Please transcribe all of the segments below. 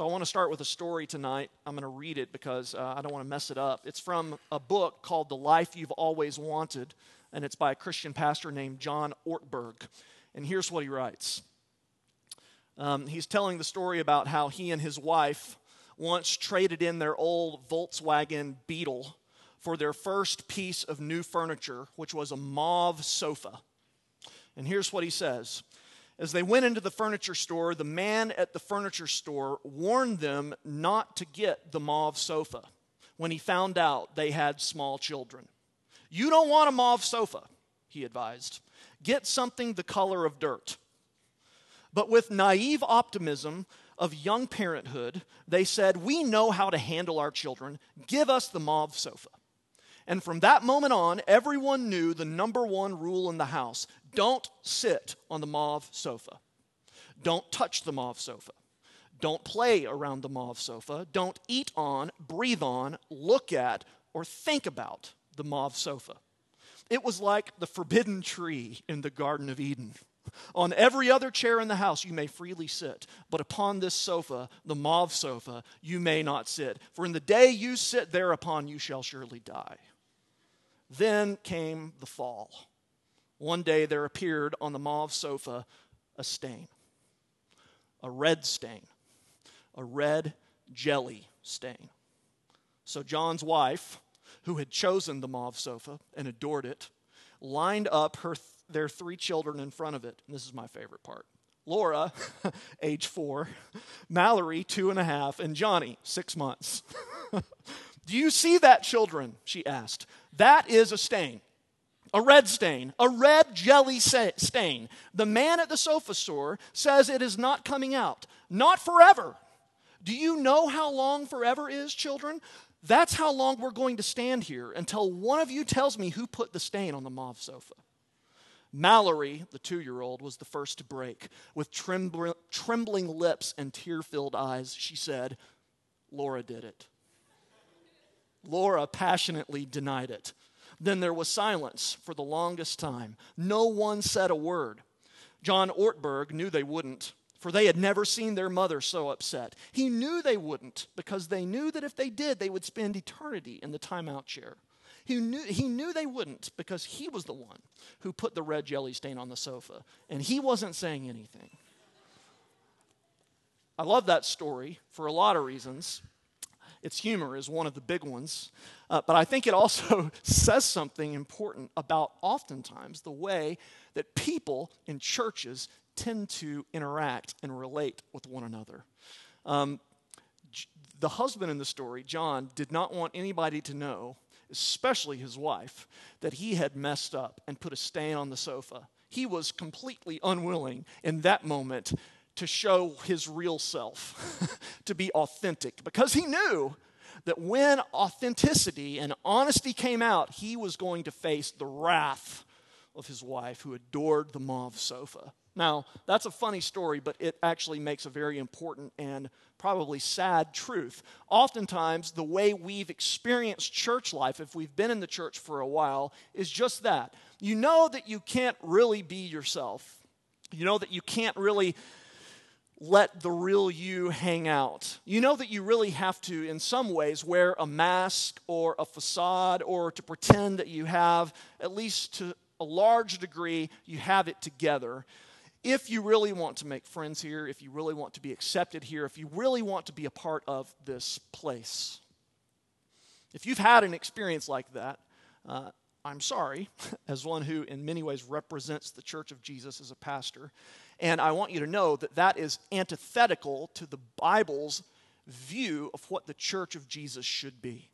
So I want to start with a story tonight. I'm going to read it because uh, I don't want to mess it up. It's from a book called The Life You've Always Wanted, and it's by a Christian pastor named John Ortberg. And here's what he writes um, He's telling the story about how he and his wife once traded in their old Volkswagen Beetle for their first piece of new furniture, which was a mauve sofa. And here's what he says As they went into the furniture store, the man at the furniture store warned them not to get the mauve sofa when he found out they had small children. You don't want a mauve sofa, he advised. Get something the color of dirt. But with naive optimism of young parenthood, they said, We know how to handle our children. Give us the mauve sofa. And from that moment on, everyone knew the number one rule in the house don't sit on the mauve sofa. Don't touch the mauve sofa. Don't play around the mauve sofa. Don't eat on, breathe on, look at, or think about the mauve sofa. It was like the forbidden tree in the Garden of Eden. On every other chair in the house you may freely sit, but upon this sofa, the mauve sofa, you may not sit. For in the day you sit thereupon, you shall surely die. Then came the fall. One day there appeared on the mauve sofa a stain, a red stain, a red jelly stain. So John's wife, who had chosen the mauve sofa and adored it, lined up her, their three children in front of it. And this is my favorite part. Laura, age four, Mallory, two and a half, and Johnny, six months. Do you see that, children? She asked. That is a stain, a red stain, a red jelly stain. The man at the sofa store says it is not coming out, not forever. Do you know how long forever is, children? That's how long we're going to stand here until one of you tells me who put the stain on the mauve sofa. Mallory, the two year old, was the first to break. With trembling lips and tear filled eyes, she said, Laura did it. Laura passionately denied it. Then there was silence for the longest time. No one said a word. John Ortberg knew they wouldn't for they had never seen their mother so upset. He knew they wouldn't because they knew that if they did, they would spend eternity in the timeout chair. He knew, he knew they wouldn't because he was the one who put the red jelly stain on the sofa, and he wasn't saying anything. I love that story for a lot of reasons. Its humor is one of the big ones, uh, but I think it also says something important about oftentimes the way that people in churches tend to interact and relate with one another. Um, the husband in the story, John, did not want anybody to know, especially his wife, that he had messed up and put a stain on the sofa. He was completely unwilling in that moment to show his real self, to be authentic, because he knew that when authenticity and honesty came out, he was going to face the wrath of his wife who adored the mauve sofa. Now, that's a funny story, but it actually makes a very important and probably sad truth. Oftentimes, the way we've experienced church life, if we've been in the church for a while, is just that. You know that you can't really be yourself, you know that you can't really let the real you hang out. You know that you really have to, in some ways, wear a mask or a facade or to pretend that you have, at least to a large degree, you have it together if you really want to make friends here, if you really want to be accepted here, if you really want to be a part of this place. If you've had an experience like that, uh, I'm sorry, as one who in many ways represents the church of Jesus as a pastor. And I want you to know that that is antithetical to the Bible's view of what the church of Jesus should be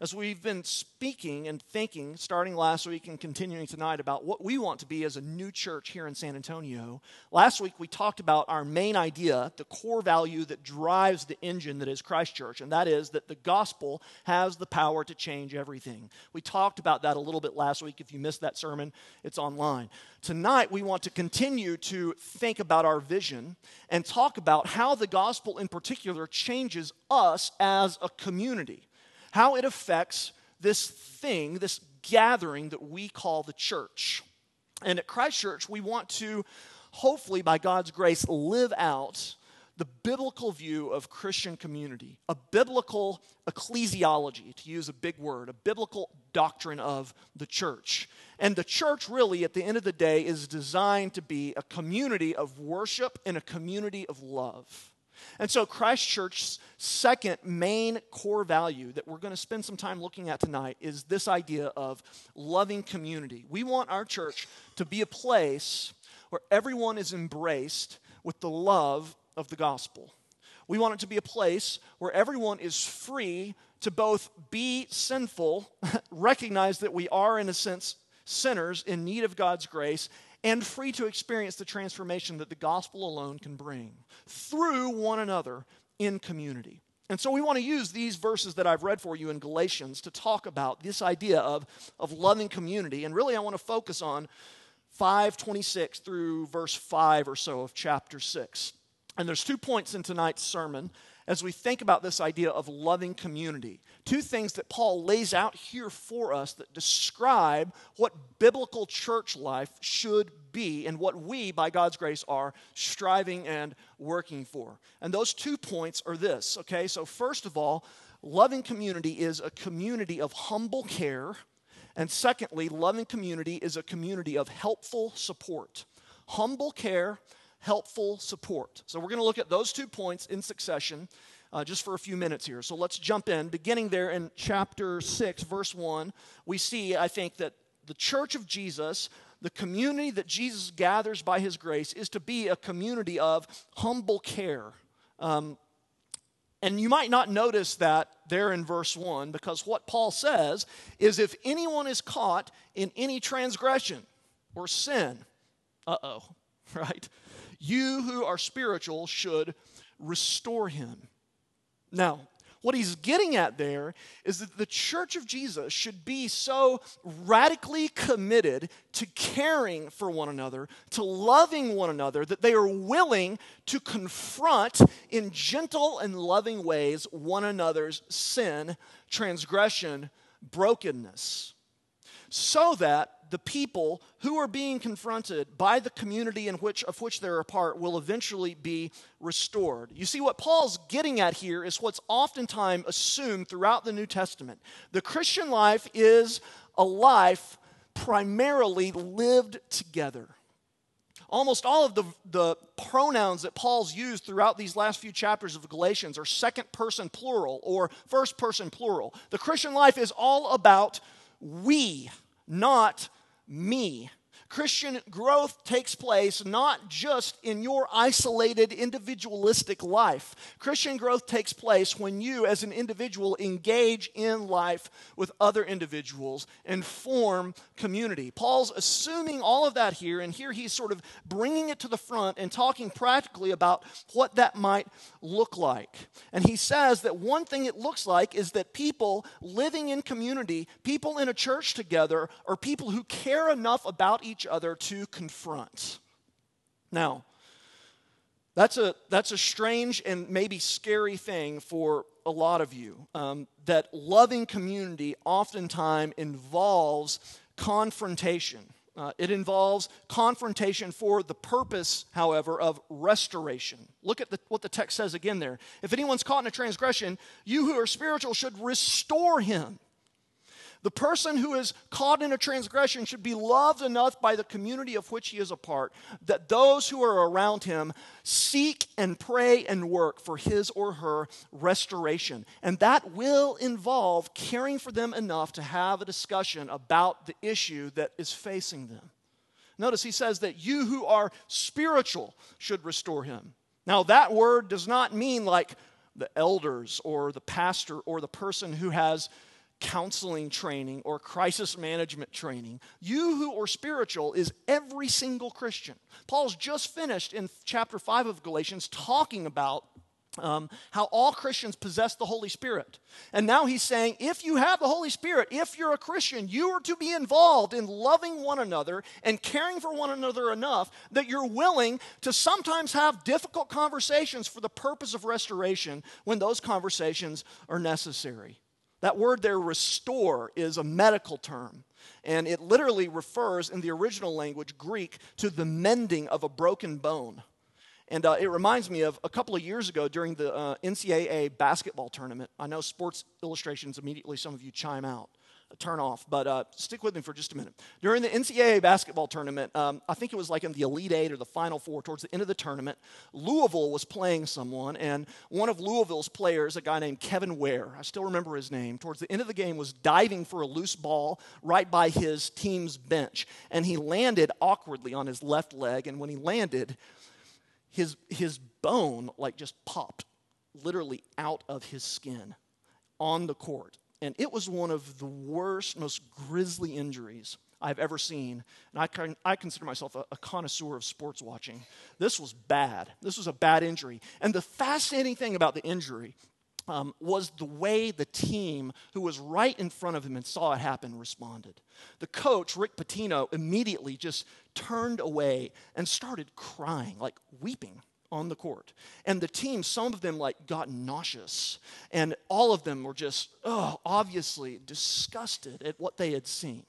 as we've been speaking and thinking, starting last week and continuing tonight, about what we want to be as a new church here in San Antonio. Last week, we talked about our main idea, the core value that drives the engine that is Christ Church, and that is that the gospel has the power to change everything. We talked about that a little bit last week. If you missed that sermon, it's online. Tonight, we want to continue to think about our vision and talk about how the gospel in particular changes us as a community how it affects this thing, this gathering that we call the church. And at Christ Church, we want to, hopefully, by God's grace, live out the biblical view of Christian community, a biblical ecclesiology, to use a big word, a biblical doctrine of the church. And the church, really, at the end of the day, is designed to be a community of worship and a community of love. And so, Christ Church's second main core value that we're going to spend some time looking at tonight is this idea of loving community. We want our church to be a place where everyone is embraced with the love of the gospel. We want it to be a place where everyone is free to both be sinful, recognize that we are, in a sense, sinners in need of God's grace, and free to experience the transformation that the gospel alone can bring through one another in community. And so we want to use these verses that I've read for you in Galatians to talk about this idea of, of loving community. And really, I want to focus on 526 through verse 5 or so of chapter 6. And there's two points in tonight's sermon as we think about this idea of loving community. Two things that Paul lays out here for us that describe what biblical church life should be and what we, by God's grace, are striving and working for. And those two points are this, okay? So, first of all, loving community is a community of humble care. And secondly, loving community is a community of helpful support. Humble care helpful support. So we're going to look at those two points in succession uh, just for a few minutes here. So let's jump in. Beginning there in chapter 6, verse 1, we see, I think, that the church of Jesus, the community that Jesus gathers by his grace, is to be a community of humble care. Um, and you might not notice that there in verse 1 because what Paul says is if anyone is caught in any transgression or sin, uh oh, right? You who are spiritual should restore him. Now, what he's getting at there is that the church of Jesus should be so radically committed to caring for one another, to loving one another, that they are willing to confront in gentle and loving ways one another's sin, transgression, brokenness, so that the people who are being confronted by the community in which, of which they're a part will eventually be restored. You see, what Paul's getting at here is what's oftentimes assumed throughout the New Testament. The Christian life is a life primarily lived together. Almost all of the, the pronouns that Paul's used throughout these last few chapters of Galatians are second person plural or first person plural. The Christian life is all about we, not me. Christian growth takes place not just in your isolated individualistic life. Christian growth takes place when you, as an individual, engage in life with other individuals and form community. Paul's assuming all of that here, and here he's sort of bringing it to the front and talking practically about what that might look like. And he says that one thing it looks like is that people living in community, people in a church together, or people who care enough about each other to confront. Now, that's a, that's a strange and maybe scary thing for a lot of you. Um, that loving community oftentimes involves confrontation. Uh, it involves confrontation for the purpose, however, of restoration. Look at the, what the text says again there. If anyone's caught in a transgression, you who are spiritual should restore him the person who is caught in a transgression should be loved enough by the community of which he is a part that those who are around him seek and pray and work for his or her restoration. And that will involve caring for them enough to have a discussion about the issue that is facing them. Notice he says that you who are spiritual should restore him. Now, that word does not mean like the elders or the pastor or the person who has counseling training or crisis management training. You who are spiritual is every single Christian. Paul's just finished in chapter 5 of Galatians talking about um, how all Christians possess the Holy Spirit. And now he's saying if you have the Holy Spirit, if you're a Christian, you are to be involved in loving one another and caring for one another enough that you're willing to sometimes have difficult conversations for the purpose of restoration when those conversations are necessary. That word there, restore, is a medical term. And it literally refers in the original language, Greek, to the mending of a broken bone. And uh, it reminds me of a couple of years ago during the uh, NCAA basketball tournament. I know Sports Illustrations immediately, some of you chime out turn off, but uh, stick with me for just a minute. During the NCAA basketball tournament, um, I think it was like in the Elite Eight or the Final Four, towards the end of the tournament, Louisville was playing someone, and one of Louisville's players, a guy named Kevin Ware, I still remember his name, towards the end of the game was diving for a loose ball right by his team's bench, and he landed awkwardly on his left leg, and when he landed, his, his bone like just popped literally out of his skin on the court and it was one of the worst, most grisly injuries I've ever seen. And I, I consider myself a, a, connoisseur of sports watching. This was bad. This was a bad injury. And the fascinating thing about the injury um, was the way the team, who was right in front of him and saw it happen, responded. The coach, Rick Pitino, immediately just turned away and started crying, like weeping on the court. And the team, some of them like got nauseous, and all of them were just, oh, obviously disgusted at what they had seen.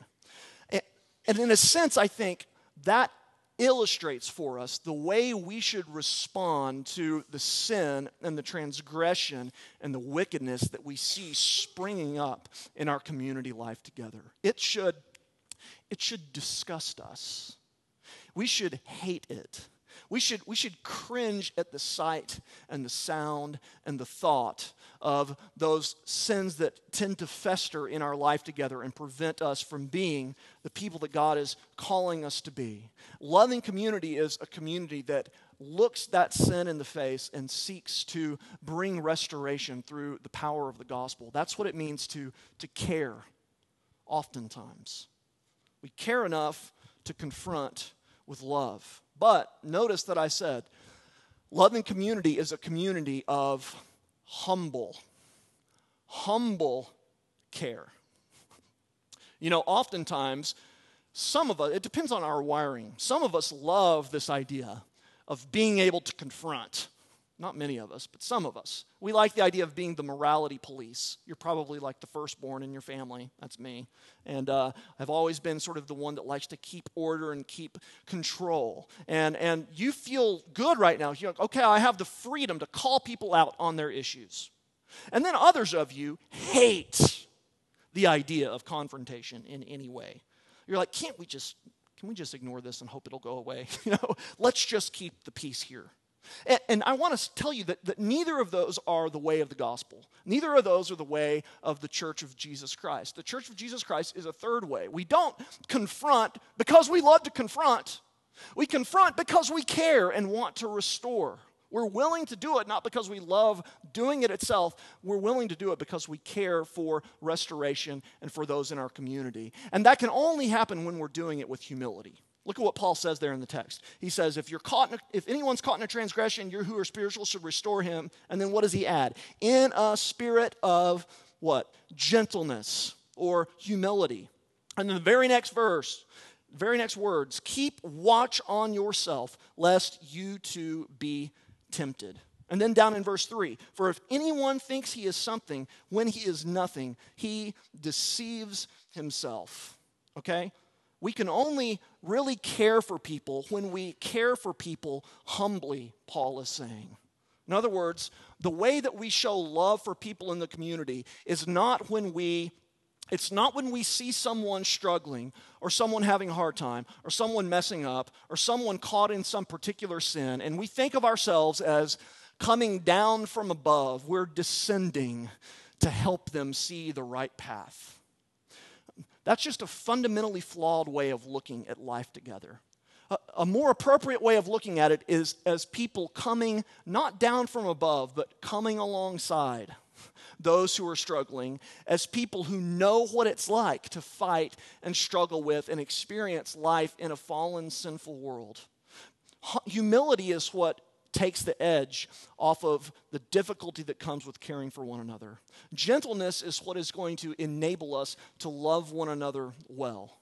And, and in a sense, I think that illustrates for us the way we should respond to the sin and the transgression and the wickedness that we see springing up in our community life together. It should, it should disgust us. We should hate it we should, we should cringe at the sight and the sound and the thought of those sins that tend to fester in our life together and prevent us from being the people that God is calling us to be. Loving community is a community that looks that sin in the face and seeks to bring restoration through the power of the gospel. That's what it means to, to care, oftentimes. We care enough to confront with love. But notice that I said, loving community is a community of humble, humble care. You know, oftentimes, some of us, it depends on our wiring. Some of us love this idea of being able to confront not many of us, but some of us. We like the idea of being the morality police. You're probably like the firstborn in your family. That's me. And uh, I've always been sort of the one that likes to keep order and keep control. And, and you feel good right now. You're like, okay, I have the freedom to call people out on their issues. And then others of you hate the idea of confrontation in any way. You're like, can't we just, can we just ignore this and hope it'll go away? you know, let's just keep the peace here. And, and, I want to tell you that, that neither of those are the way of the gospel. Neither of those are the way of the church of Jesus Christ. The church of Jesus Christ is a third way. We don't confront because we love to confront, we confront because we care and want to restore. We're willing to do it not because we love doing it itself. We're willing to do it because we care for restoration and for those in our community. And that can only happen when we're doing it with humility. Look at what Paul says there in the text. He says, if you're caught, a, if anyone's caught in a transgression, you who are spiritual should restore him. And then what does he add? In a spirit of what? Gentleness or humility. And then the very next verse, very next words, keep watch on yourself, lest you too be tempted. And then down in verse 3 For if anyone thinks he is something when he is nothing, he deceives himself. Okay? We can only really care for people when we care for people humbly, Paul is saying. In other words, the way that we show love for people in the community is not when we it's not when we see someone struggling or someone having a hard time or someone messing up or someone caught in some particular sin and we think of ourselves as coming down from above. We're descending to help them see the right path. That's just a fundamentally flawed way of looking at life together. A, a, more appropriate way of looking at it is as people coming not down from above, but coming alongside those who are struggling, as people who know what it's like to fight and struggle with and experience life in a fallen, sinful world. Humility is what takes the edge off of the difficulty that comes with caring for one another. Gentleness is what is going to enable us to love one another well.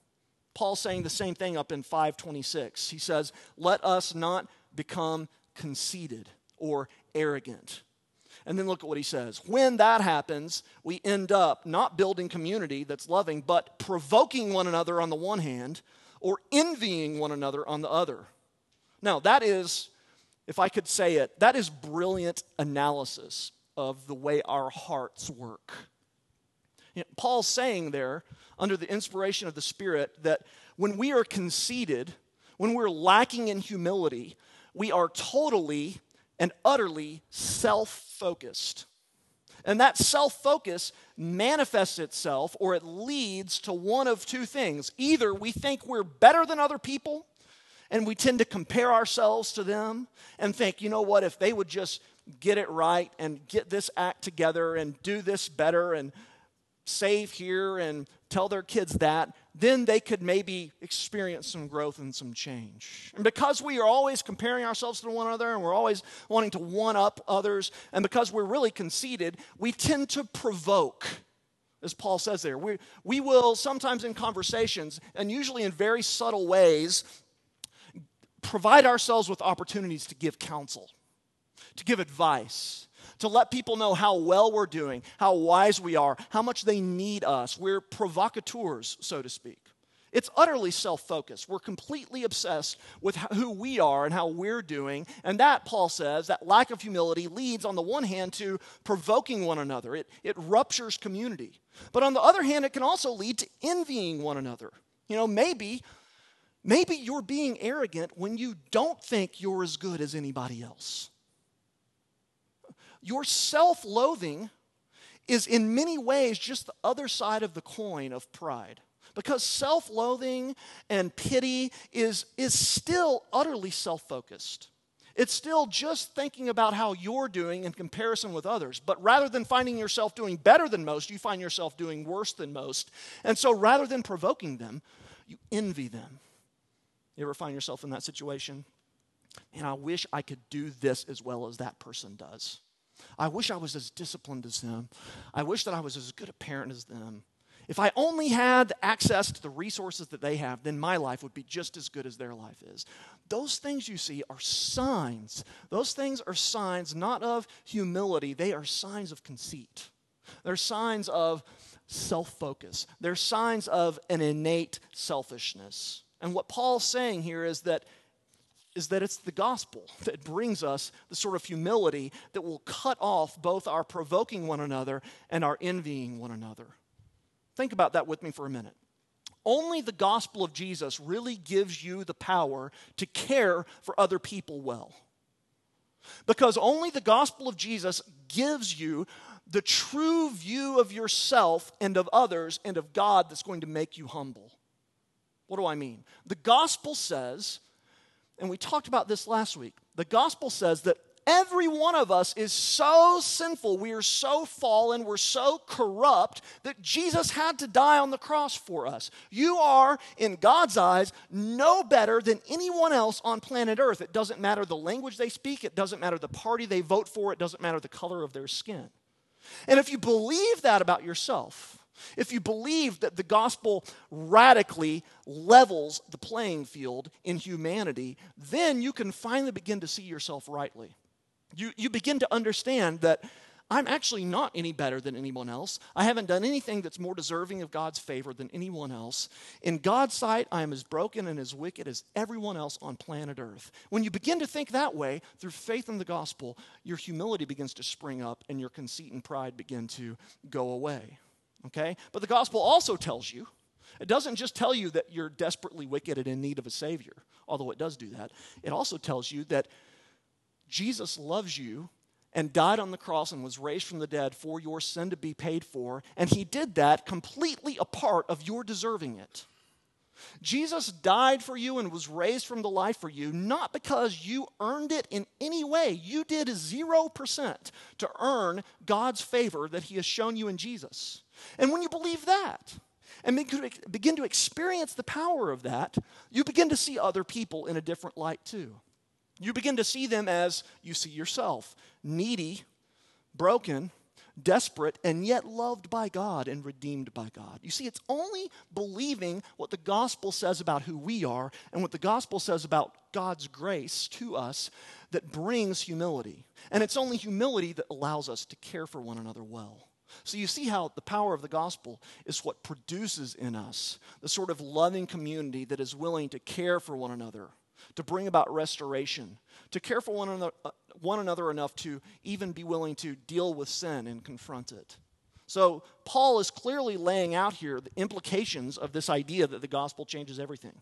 Paul's saying the same thing up in 526. He says, Let us not become conceited or arrogant. And then look at what he says. When that happens, we end up not building community that's loving, but provoking one another on the one hand or envying one another on the other. Now, that is if I could say it, that is brilliant analysis of the way our hearts work. You know, Paul's saying there, under the inspiration of the Spirit, that when we are conceited, when we're lacking in humility, we are totally and utterly self focused. And that self focus manifests itself or it leads to one of two things. Either we think we're better than other people and we tend to compare ourselves to them and think, you know what, if they would just get it right and get this act together and do this better and save here and tell their kids that, then they could maybe experience some growth and some change. And because we are always comparing ourselves to one another and we're always wanting to one up others, and because we're really conceited, we tend to provoke. As Paul says there, we, we will sometimes in conversations, and usually in very subtle ways, provide ourselves with opportunities to give counsel, to give advice, to let people know how well we're doing, how wise we are, how much they need us. We're provocateurs, so to speak. It's utterly self focused. We're completely obsessed with who we are and how we're doing. And that, Paul says, that lack of humility leads, on the one hand, to provoking one another, it, it ruptures community. But on the other hand, it can also lead to envying one another. You know, maybe, maybe you're being arrogant when you don't think you're as good as anybody else. Your self loathing is in many ways just the other side of the coin of pride. Because self loathing and pity is, is still utterly self focused. It's still just thinking about how you're doing in comparison with others. But rather than finding yourself doing better than most, you find yourself doing worse than most. And so rather than provoking them, you envy them. You ever find yourself in that situation? And I wish I could do this as well as that person does. I wish I was as disciplined as them. I wish that I was as good a parent as them. If I only had access to the resources that they have, then my life would be just as good as their life is. Those things you see are signs. Those things are signs not of humility, they are signs of conceit. They're signs of self focus. They're signs of an innate selfishness. And what Paul's saying here is that is that it's the gospel that brings us the sort of humility that will cut off both our provoking one another and our envying one another. Think about that with me for a minute. Only the gospel of Jesus really gives you the power to care for other people well. Because only the gospel of Jesus gives you the true view of yourself and of others and of God that's going to make you humble. What do I mean? The gospel says and we talked about this last week. The gospel says that every one of us is so sinful, we are so fallen, we're so corrupt that Jesus had to die on the cross for us. You are, in God's eyes, no better than anyone else on planet Earth. It doesn't matter the language they speak, it doesn't matter the party they vote for, it doesn't matter the color of their skin. And if you believe that about yourself, if you believe that the gospel radically levels the playing field in humanity, then you can finally begin to see yourself rightly. You, you begin to understand that I'm actually not any better than anyone else. I haven't done anything that's more deserving of God's favor than anyone else. In God's sight, I am as broken and as wicked as everyone else on planet Earth. When you begin to think that way, through faith in the gospel, your humility begins to spring up and your conceit and pride begin to go away okay? But the gospel also tells you, it doesn't just tell you that you're desperately wicked and in need of a Savior, although it does do that. It also tells you that Jesus loves you and died on the cross and was raised from the dead for your sin to be paid for, and he did that completely apart of your deserving it. Jesus died for you and was raised from the life for you, not because you earned it in any way. You did 0% to earn God's favor that He has shown you in Jesus. And when you believe that, and begin to experience the power of that, you begin to see other people in a different light too. You begin to see them as you see yourself needy, broken, desperate, and yet loved by God and redeemed by God. You see, it's only believing what the gospel says about who we are and what the gospel says about God's grace to us that brings humility. And it's only humility that allows us to care for one another well. So you see how the power of the gospel is what produces in us the sort of loving community that is willing to care for one another to bring about restoration, to care for one another, uh, one another enough to even be willing to deal with sin and confront it. So, Paul is clearly laying out here the implications of this idea that the gospel changes everything.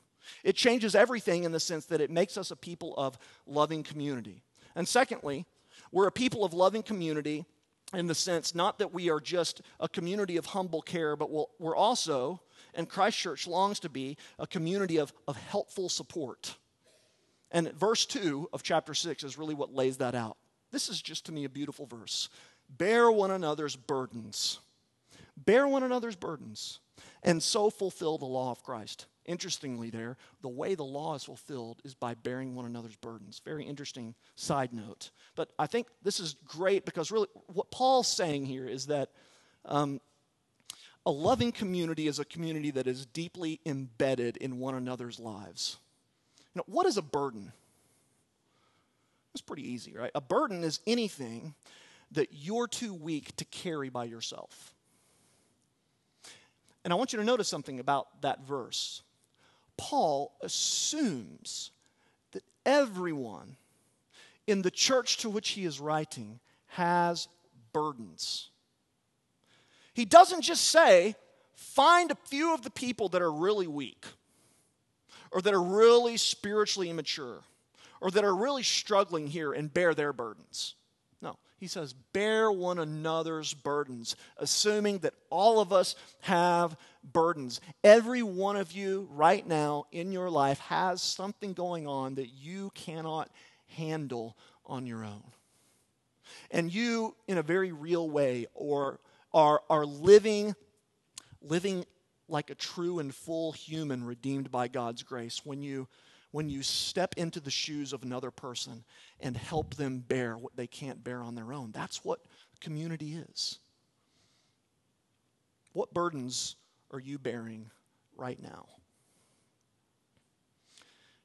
It changes everything in the sense that it makes us a people of loving community. And secondly, we're a people of loving community in the sense not that we are just a community of humble care, but we're also, and Christ Church longs to be, a community of, of helpful support. And verse 2 of chapter 6 is really what lays that out. This is just to me a beautiful verse. Bear one another's burdens. Bear one another's burdens, and so fulfill the law of Christ. Interestingly, there, the way the law is fulfilled is by bearing one another's burdens. Very interesting side note. But I think this is great because really what Paul's saying here is that um, a loving community is a community that is deeply embedded in one another's lives. Know, what is a burden? It's pretty easy, right? A burden is anything that you're too weak to carry by yourself. And I want you to notice something about that verse. Paul assumes that everyone in the church to which he is writing has burdens. He doesn't just say, find a few of the people that are really weak, or that are really spiritually immature, or that are really struggling here and bear their burdens. No, he says, bear one another's burdens, assuming that all of us have burdens. Every one of you right now in your life has something going on that you cannot handle on your own. And you, in a very real way, or are, are living, living like a true and full human redeemed by God's grace when you when you step into the shoes of another person and help them bear what they can't bear on their own. That's what community is. What burdens are you bearing right now?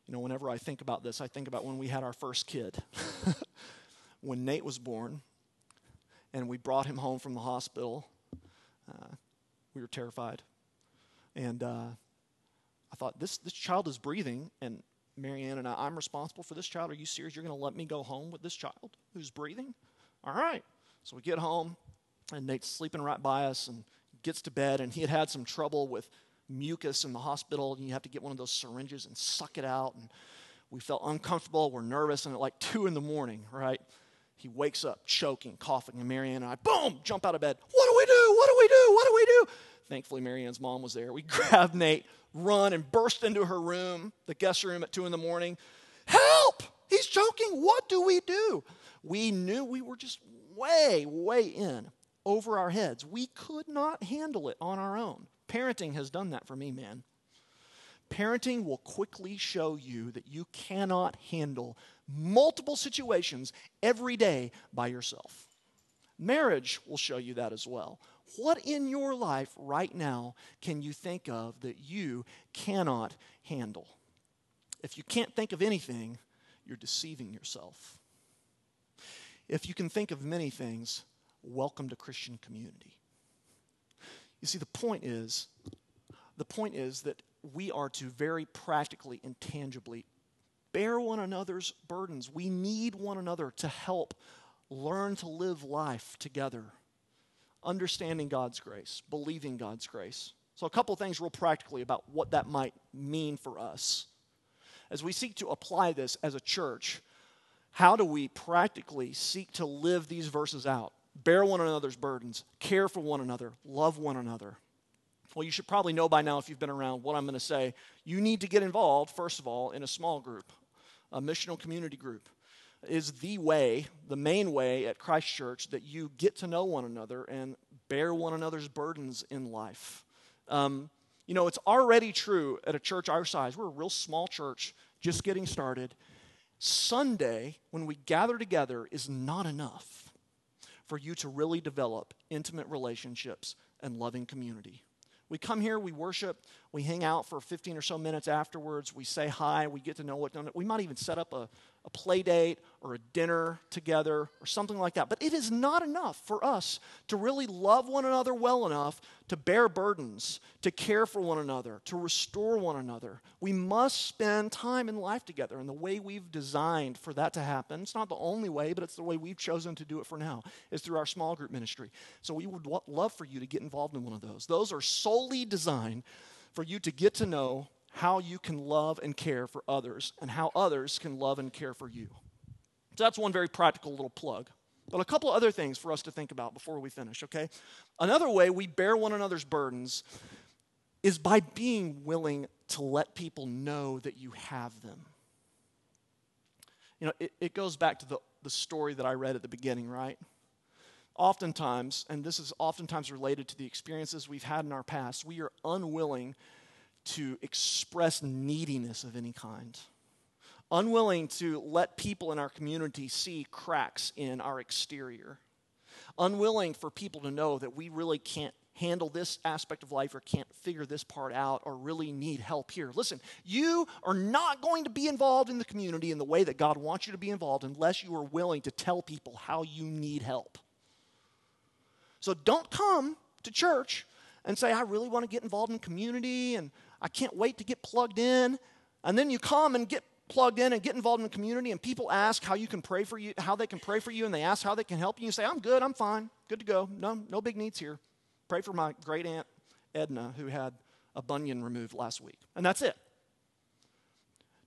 You know, whenever I think about this, I think about when we had our first kid. when Nate was born and we brought him home from the hospital, uh, we were terrified. And uh, I thought, this, this child is breathing, and Marianne and I, I'm responsible for this child. Are you serious? You're going to let me go home with this child who's breathing? All right. So we get home, and Nate's sleeping right by us and gets to bed, and he had had some trouble with mucus in the hospital, and you have to get one of those syringes and suck it out. And we felt uncomfortable. We're nervous, and at like 2 in the morning, right? He wakes up choking, coughing, and Marianne and I, boom, jump out of bed. What do we do? What do we do? What do we do? Thankfully, Marianne's mom was there. We grabbed Nate, run, and burst into her room, the guest room at 2 in the morning. Help! He's choking. What do we do? We knew we were just way, way in over our heads. We could not handle it on our own. Parenting has done that for me, man. Parenting will quickly show you that you cannot handle multiple situations every day by yourself. Marriage will show you that as well. What in your life right now can you think of that you cannot handle? If you can't think of anything, you're deceiving yourself. If you can think of many things, welcome to Christian community. You see, the point is, the point is that we are to very practically and tangibly bear one another's burdens. We need one another to help learn to live life together understanding God's grace, believing God's grace. So, a couple things, real practically, about what that might mean for us. As we seek to apply this as a church, how do we practically seek to live these verses out? Bear one another's burdens, care for one another, love one another. Well, you should probably know by now if you've been around what I'm going to say. You need to get involved, first of all, in a small group, a missional community group is the way, the main way at Christ Church that you get to know one another and bear one another's burdens in life. Um, you know, it's already true at a church our size. We're a real small church, just getting started. Sunday, when we gather together, is not enough for you to really develop intimate relationships and loving community. We come here, we worship, we hang out for 15 or so minutes afterwards, we say hi, we get to know what, we might even set up a, a play date or a dinner together or something like that. But it is not enough for us to really love one another well enough to bear burdens, to care for one another, to restore one another. We must spend time in life together. And the way we've designed for that to happen, it's not the only way, but it's the way we've chosen to do it for now, is through our small group ministry. So we would love for you to get involved in one of those. Those are solely designed for you to get to know how you can love and care for others and how others can love and care for you. So that's one very practical little plug. But a couple other things for us to think about before we finish, okay? Another way we bear one another's burdens is by being willing to let people know that you have them. You know, it, it goes back to the, the story that I read at the beginning, right? Oftentimes, and this is oftentimes related to the experiences we've had in our past, we are unwilling to express neediness of any kind, unwilling to let people in our community see cracks in our exterior, unwilling for people to know that we really can't handle this aspect of life or can't figure this part out or really need help here. Listen, you are not going to be involved in the community in the way that God wants you to be involved unless you are willing to tell people how you need help. So don't come to church and say, I really want to get involved in community and I can't wait to get plugged in. And then you come and get plugged in and get involved in the community and people ask how you can pray for you, how they can pray for you, and they ask how they can help you. You say, I'm good, I'm fine, good to go. No, no big needs here. Pray for my great aunt Edna who had a bunion removed last week. And that's it.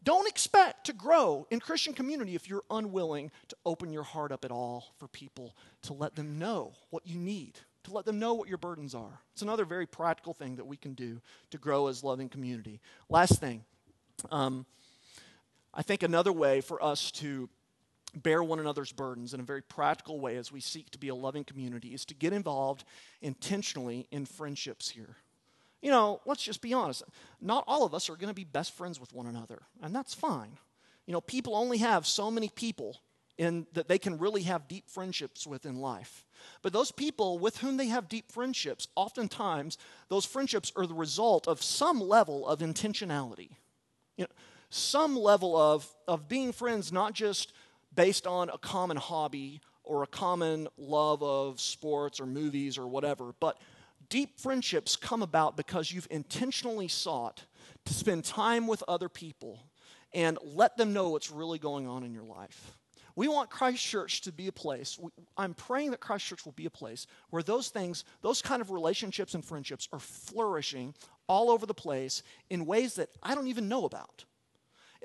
Don't expect to grow in Christian community if you're unwilling to open your heart up at all for people to let them know what you need to let them know what your burdens are. It's another very practical thing that we can do to grow as loving community. Last thing, um, I think another way for us to bear one another's burdens in a very practical way as we seek to be a loving community is to get involved intentionally in friendships here. You know, let's just be honest. Not all of us are going to be best friends with one another, and that's fine. You know, people only have so many people in, that they can really have deep friendships with in life. But those people with whom they have deep friendships, oftentimes those friendships are the result of some level of intentionality. You know, some level of, of being friends, not just based on a common hobby or a common love of sports or movies or whatever, but deep friendships come about because you've intentionally sought to spend time with other people and let them know what's really going on in your life. We want Christ Church to be a place. I'm praying that Christ Church will be a place where those things, those kind of relationships and friendships are flourishing all over the place in ways that I don't even know about.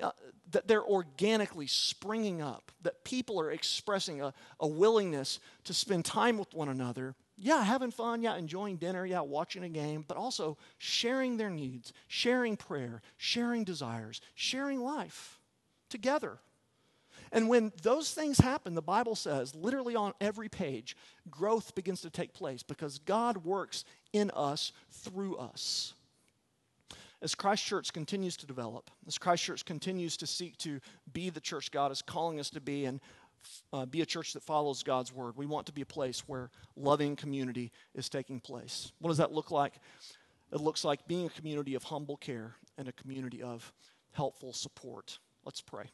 Uh, that they're organically springing up, that people are expressing a, a willingness to spend time with one another. Yeah, having fun, yeah, enjoying dinner, yeah, watching a game, but also sharing their needs, sharing prayer, sharing desires, sharing life together. And when those things happen, the Bible says, literally on every page, growth begins to take place because God works in us through us. As Christ Church continues to develop, as Christ Church continues to seek to be the church God is calling us to be and uh, be a church that follows God's word, we want to be a place where loving community is taking place. What does that look like? It looks like being a community of humble care and a community of helpful support. Let's pray.